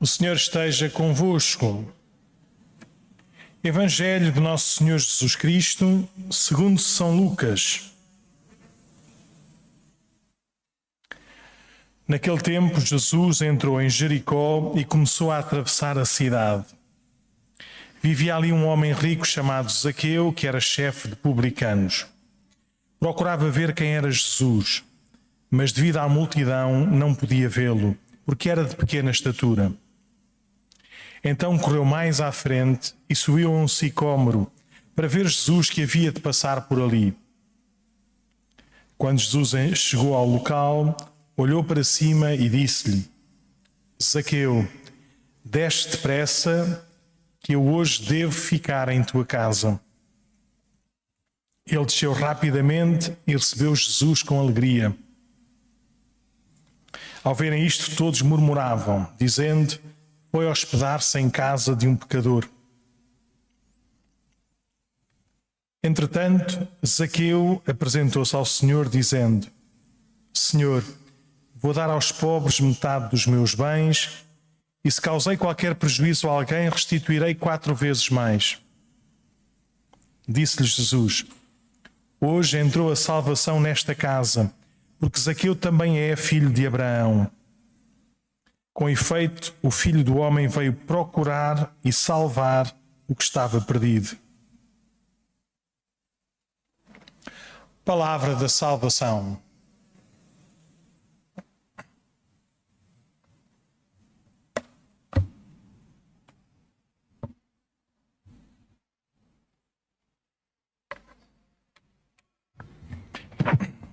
O Senhor esteja convosco. Evangelho de Nosso Senhor Jesus Cristo, segundo São Lucas. Naquele tempo, Jesus entrou em Jericó e começou a atravessar a cidade. Vivia ali um homem rico chamado Zaqueu, que era chefe de publicanos. Procurava ver quem era Jesus, mas devido à multidão não podia vê-lo, porque era de pequena estatura. Então correu mais à frente e subiu a um sicômoro para ver Jesus que havia de passar por ali. Quando Jesus chegou ao local, olhou para cima e disse-lhe: Zaqueu, desce depressa, que eu hoje devo ficar em tua casa. Ele desceu rapidamente e recebeu Jesus com alegria. Ao verem isto, todos murmuravam, dizendo: foi hospedar-se em casa de um pecador. Entretanto, Zaqueu apresentou-se ao Senhor, dizendo: Senhor, vou dar aos pobres metade dos meus bens, e se causei qualquer prejuízo a alguém, restituirei quatro vezes mais. Disse-lhe Jesus: Hoje entrou a salvação nesta casa, porque Zaqueu também é filho de Abraão. Com efeito, o Filho do Homem veio procurar e salvar o que estava perdido. Palavra da salvação.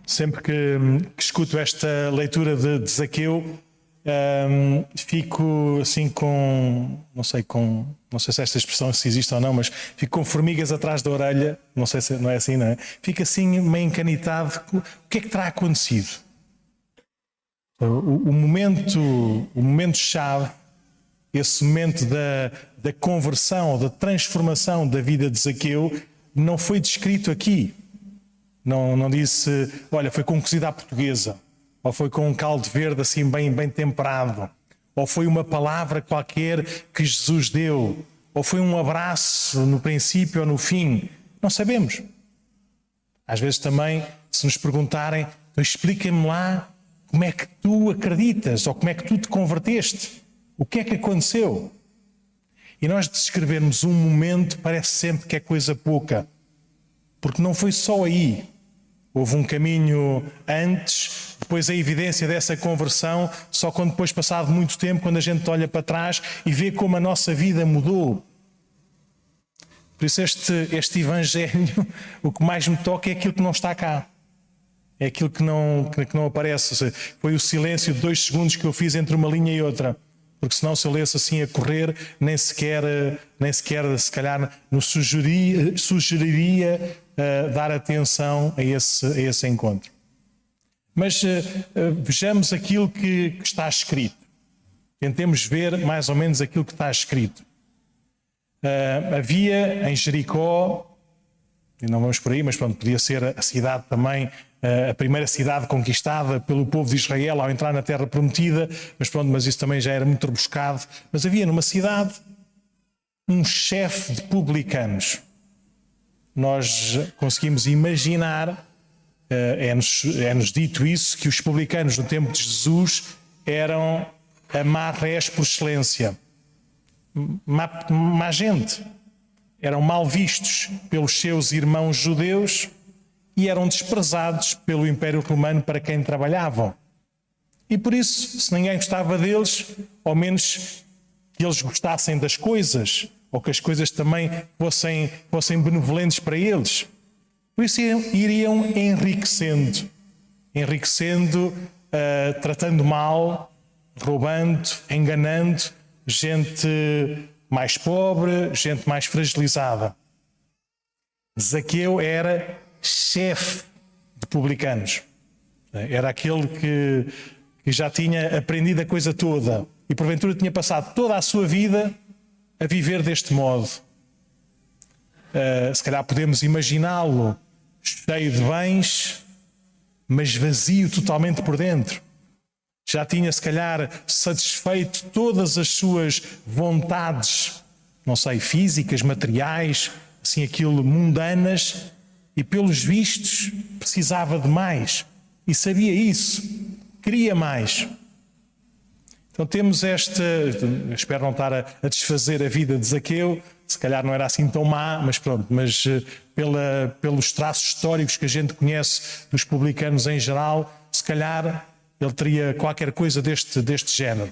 Sempre que, que, escuto esta leitura de, de Zaqueu, um, fico assim com, não sei, com, não sei se esta expressão se existe ou não, mas fico com formigas atrás da orelha, não sei se não é assim, não é? Fico assim meio encanitado, o que é que terá acontecido? O, o momento, o momento chave, esse momento da, da conversão, da transformação da vida de Zaqueu, não foi descrito aqui. Não, não disse, olha, foi com cozida à portuguesa ou foi com um caldo verde assim bem, bem temperado, ou foi uma palavra qualquer que Jesus deu, ou foi um abraço no princípio ou no fim. Não sabemos. Às vezes também, se nos perguntarem, então explica-me lá como é que tu acreditas ou como é que tu te converteste. O que é que aconteceu? E nós descrevermos um momento parece sempre que é coisa pouca, porque não foi só aí. Houve um caminho antes, depois a evidência dessa conversão, só quando depois passado muito tempo, quando a gente olha para trás e vê como a nossa vida mudou. Por isso este, este Evangelho, o que mais me toca é aquilo que não está cá. É aquilo que não, que não aparece. Foi o silêncio de dois segundos que eu fiz entre uma linha e outra. Porque senão se eu lesse assim a correr, nem sequer, nem sequer se calhar, nos sugeriria, sugeriria dar atenção a esse, a esse encontro. Mas uh, uh, vejamos aquilo que, que, está escrito. Tentemos ver mais ou menos aquilo que está escrito. havia em Jericó, e não vamos por aí, mas pronto, podia ser a cidade também, a primeira cidade conquistada pelo povo de Israel ao entrar na terra prometida, mas pronto, mas isso também já era muito rebuscado. Mas havia numa cidade um chefe de publicanos nós conseguimos imaginar, eh, é-nos é -nos dito isso, que os publicanos no tempo de Jesus eram a má res por excelência. Má, má gente. Eram mal vistos pelos seus irmãos judeus e eram desprezados pelo Império Romano para quem trabalhavam. E por isso, se ninguém gostava deles, ao menos que eles gostassem das coisas, ou que as coisas também fossem, fossem benevolentes para eles. Por isso iriam enriquecendo, enriquecendo, uh, tratando mal, roubando, enganando gente mais pobre, gente mais fragilizada. Zaqueu era chefe de publicanos. Era aquele que, que já tinha aprendido a coisa toda e porventura tinha passado toda a sua vida a viver deste modo. Uh, se calhar podemos imaginá-lo cheio de bens, mas vazio totalmente por dentro. já tinha se calhar satisfeito todas as suas vontades, não sei, físicas, materiais, assim aquilo mundanas, e pelos vistos precisava de mais e sabia isso, queria mais. Então temos esta, espero não estar a, a, desfazer a vida de Zaqueu, se calhar não era assim tão má, mas pronto, mas eh, pela, pelos traços históricos que a gente conhece dos publicanos em geral, se calhar ele teria qualquer coisa deste, deste género.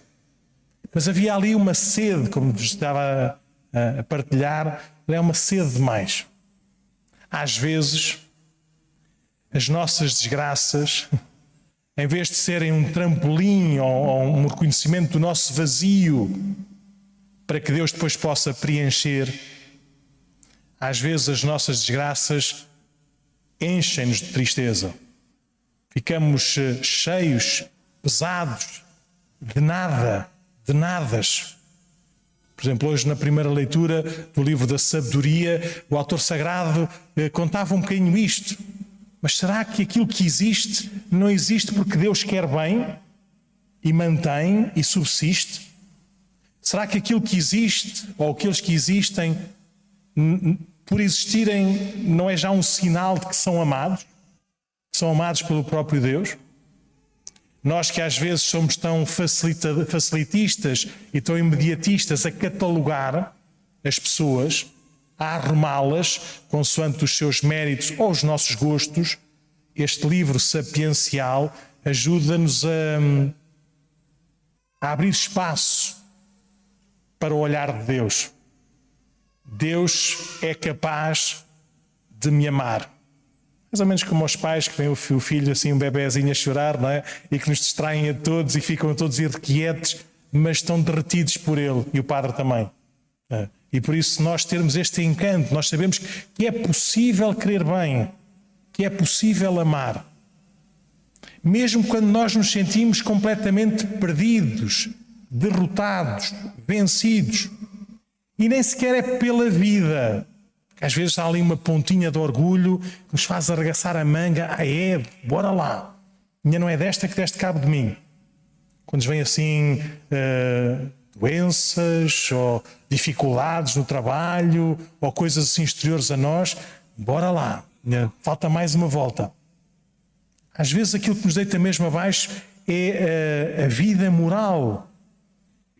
Mas havia ali uma sede, como estava a, a partilhar, é uma sede demais. Às vezes, as nossas desgraças em vez de serem um trampolim ou, ou um reconhecimento do nosso vazio para que Deus depois possa preencher, às vezes as nossas desgraças enchem-nos de tristeza. Ficamos eh, cheios, pesados, de nada, de nadas. Por exemplo, hoje na primeira leitura do livro da Sabedoria, o autor sagrado eh, contava um bocadinho isto. Mas será que aquilo que existe não existe porque Deus quer bem e mantém e subsiste? Será que aquilo que existe ou aqueles que existem, por existirem, não é já um sinal de que são amados? São amados pelo próprio Deus? Nós que às vezes somos tão facilitistas e tão imediatistas a catalogar as pessoas, a arrumá-las consoante os seus méritos ou os nossos gostos, este livro sapiencial ajuda-nos a, a abrir espaço para o olhar de Deus. Deus é capaz de me amar. Mais ou menos como os pais que vêm o filho assim, um bebezinho a chorar, não é? E que nos distraem a todos e ficam todos irrequietos, mas estão derretidos por ele e o padre também. É. E por isso nós termos este encanto, nós sabemos que é possível querer bem, que é possível amar. Mesmo quando nós nos sentimos completamente perdidos, derrotados, vencidos. E nem sequer é pela vida. Às vezes há ali uma pontinha de orgulho que nos faz arregaçar a manga. Ah, é, bora lá. Minha não é desta que deste cabo de mim. Quando vem assim. Uh, doenças ou dificuldades no trabalho ou coisas assim exteriores a nós, bora lá, né? falta mais uma volta. Às vezes aquilo que nos deita mesmo abaixo é a, a vida moral.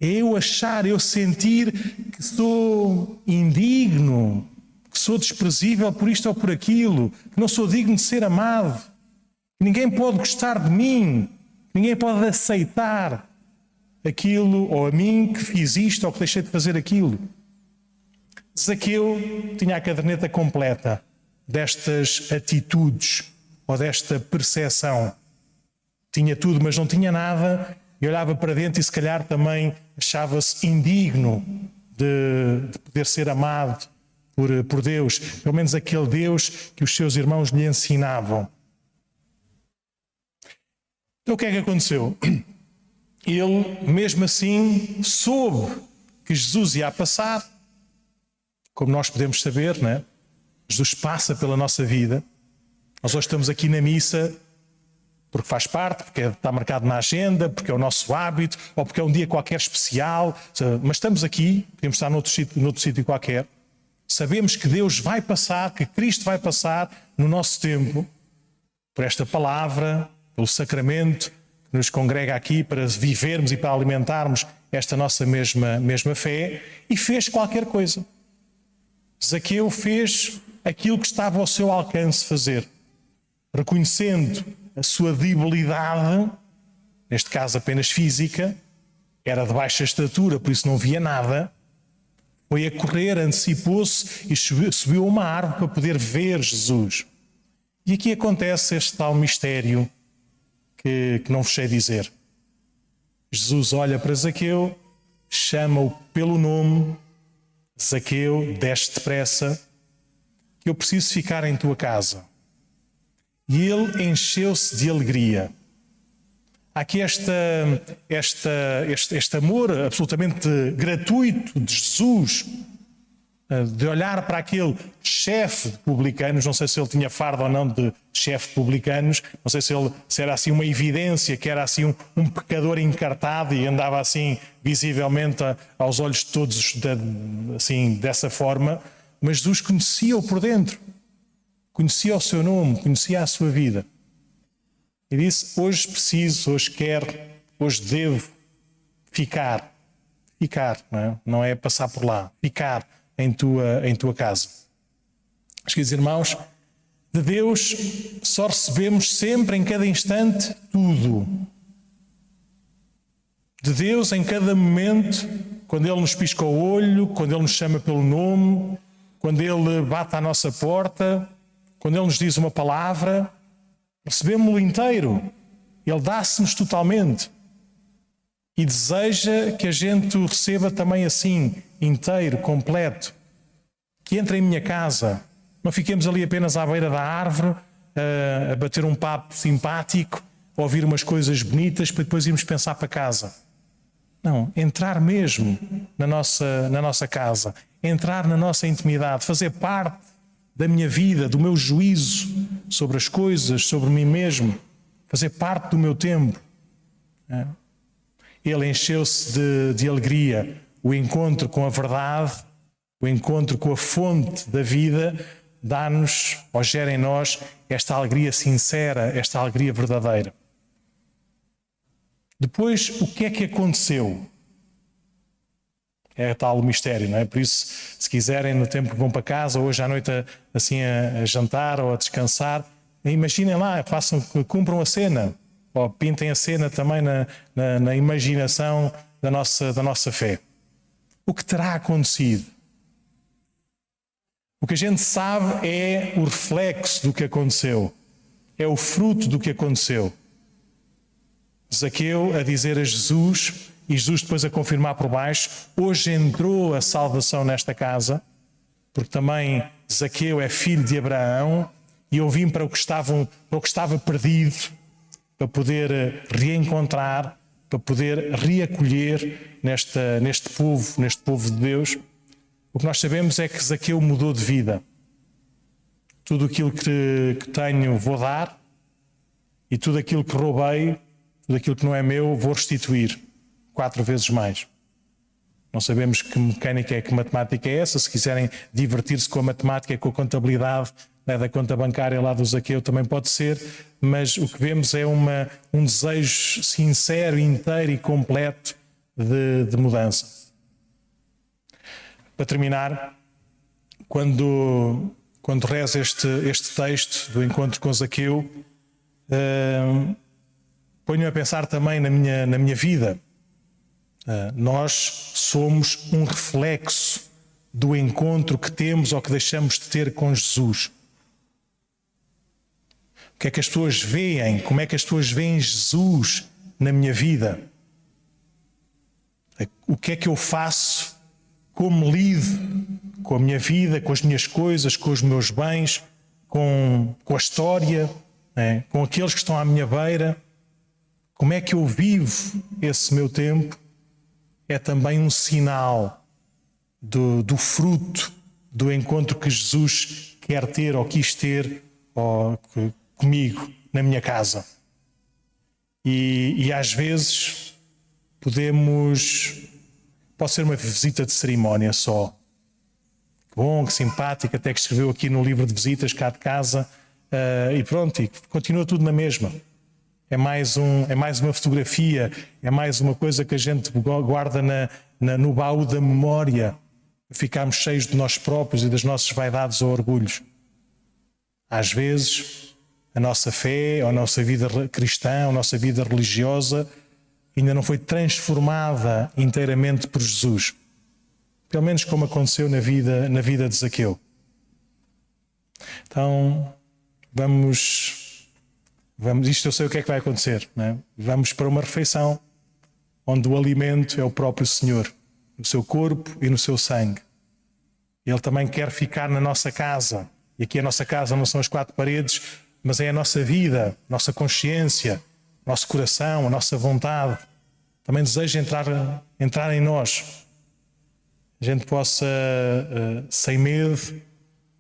É eu achar, eu sentir que sou indigno, que sou desprezível por isto ou por aquilo, que não sou digno de ser amado, que ninguém pode gostar de mim, que ninguém pode aceitar aquilo, ou a mim que fiz isto, ou que deixei de fazer aquilo. Zaqueu tinha a caderneta completa destas atitudes ou desta percepção. Tinha tudo, mas não tinha nada, e olhava para dentro e se calhar também achava-se indigno de, de, poder ser amado por, por Deus, pelo menos aquele Deus que os seus irmãos lhe ensinavam. Então o que é que aconteceu? Ele, mesmo assim, soube que Jesus ia passar, como nós podemos saber, né? Jesus passa pela nossa vida. Nós hoje estamos aqui na missa porque faz parte, porque está marcado na agenda, porque é o nosso hábito, ou porque é um dia qualquer especial, mas estamos aqui, podemos estar noutro sítio, noutro sítio qualquer. Sabemos que Deus vai passar, que Cristo vai passar no nosso tempo, por esta palavra, pelo sacramento, nos congrega aqui para vivermos e para alimentarmos esta nossa mesma, mesma fé e fez qualquer coisa. Zaqueu fez aquilo que estava ao seu alcance fazer, reconhecendo a sua debilidade, neste caso apenas física, era de baixa estatura, por isso não via nada. Foi a correr, antecipou-se e subiu, uma árvore para poder ver Jesus. E aqui acontece este tal mistério que, que não vos sei dizer. Jesus olha para Zaqueu, chama-o pelo nome, Zaqueu, desce depressa, que eu preciso ficar em tua casa. E ele encheu-se de alegria. Aqui esta, esta, este, este amor absolutamente gratuito de Jesus de olhar para aquele chefe de publicanos, não sei se ele tinha fardo ou não de chefe de publicanos, não sei se, ele, se era assim uma evidência que era assim um, um pecador encartado e andava assim visivelmente a, aos olhos de todos de, assim dessa forma, mas Jesus conhecia-o por dentro, conhecia o seu nome, conhecia a sua vida. E disse: Hoje preciso, hoje quero, hoje devo ficar. Ficar, não é, não é passar por lá, ficar em tua, em tua casa. Meus queridos irmãos, de Deus só recebemos sempre, em cada instante, tudo. De Deus, em cada momento, quando Ele nos pisca o olho, quando Ele nos chama pelo nome, quando Ele bate à nossa porta, quando Ele nos diz uma palavra, recebemos-lo inteiro. Ele dá-se-nos totalmente. E deseja que a gente o receba também assim, inteiro, completo. Que entre em minha casa. Não fiquemos ali apenas à beira da árvore, a, a bater um papo simpático, a ouvir umas coisas bonitas para depois irmos pensar para casa. Não, entrar mesmo na nossa, na nossa casa, entrar na nossa intimidade, fazer parte da minha vida, do meu juízo sobre as coisas, sobre mim mesmo, fazer parte do meu tempo. É. Ele encheu-se de, de alegria. O encontro com a verdade, o encontro com a fonte da vida, dá-nos, ou gera em nós, esta alegria sincera, esta alegria verdadeira. Depois, o que é que aconteceu? É tal mistério, não é? Por isso, se quiserem, no tempo que vão para casa, hoje à noite, assim, a, a jantar ou a descansar, imaginem lá, façam, cumpram a cena ou pintem a cena também na, na, na imaginação da nossa, da nossa fé. O que terá acontecido? O que a gente sabe é o reflexo do que aconteceu, é o fruto do que aconteceu. Zaqueu a dizer a Jesus, e Jesus depois a confirmar por baixo: hoje entrou a salvação nesta casa, porque também Zaqueu é filho de Abraão, e eu vim para o que, estavam, para o que estava perdido para poder eh, reencontrar, para poder reacolher nesta, neste povo, neste povo de Deus. O que nós sabemos é que Zaqueu mudou de vida. Tudo aquilo que, que tenho vou dar, e tudo aquilo que roubei, tudo aquilo que não é meu, vou restituir quatro vezes mais. Não sabemos que mecânica é, que matemática é essa. Se quiserem divertir-se com a matemática com a contabilidade, né, da conta bancária lá do Zaqueu também pode ser, mas o que vemos é uma, um desejo sincero, inteiro e completo de, de mudança. Para terminar, quando, quando rezo este, este texto do encontro com Zaqueu, uh, ponho-me a pensar também na minha, na minha vida. Uh, nós somos um reflexo do encontro que temos ou que deixamos de ter com Jesus que é que as pessoas veem, como é que as pessoas veem Jesus na minha vida. O que é que eu faço, como lido com a minha vida, com as minhas coisas, com os meus bens, com, com a história, né? com aqueles que estão à minha beira. Como é que eu vivo esse meu tempo? É também um sinal do, do fruto do encontro que Jesus quer ter ou quis ter, ou que, comigo na minha casa. E, e às vezes podemos. Pode ser uma visita de cerimónia só. Que bom, que simpático, até que escreveu aqui no livro de visitas cá de casa. Uh, e pronto, e continua tudo na mesma. É mais, um, é mais uma fotografia, é mais uma coisa que a gente guarda na, na, no baú da memória. Ficamos cheios de nós próprios e das nossas vaidades ou orgulhos. Às vezes, a nossa fé, a nossa vida cristã, a nossa vida religiosa ainda não foi transformada inteiramente por Jesus. Pelo menos como aconteceu na vida, na vida de Zaqueu. Então, vamos, vamos. Isto eu sei o que é que vai acontecer. É? Vamos para uma refeição onde o alimento é o próprio Senhor, no seu corpo e no seu sangue. Ele também quer ficar na nossa casa. E aqui a nossa casa não são as quatro paredes, mas é a nossa vida, nossa consciência, nosso coração, a nossa vontade. Também deseja entrar, entrar em nós. a gente possa, uh, sem medo,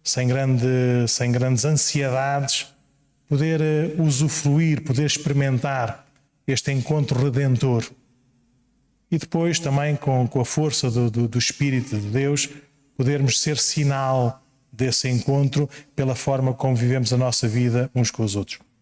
sem, grande, sem grandes ansiedades, poder uh, usufruir, poder experimentar este encontro redentor. E depois também com, com a força do, do, do Espírito de Deus, podermos ser sinal desse encontro pela forma como vivemos a nossa vida uns com os outros.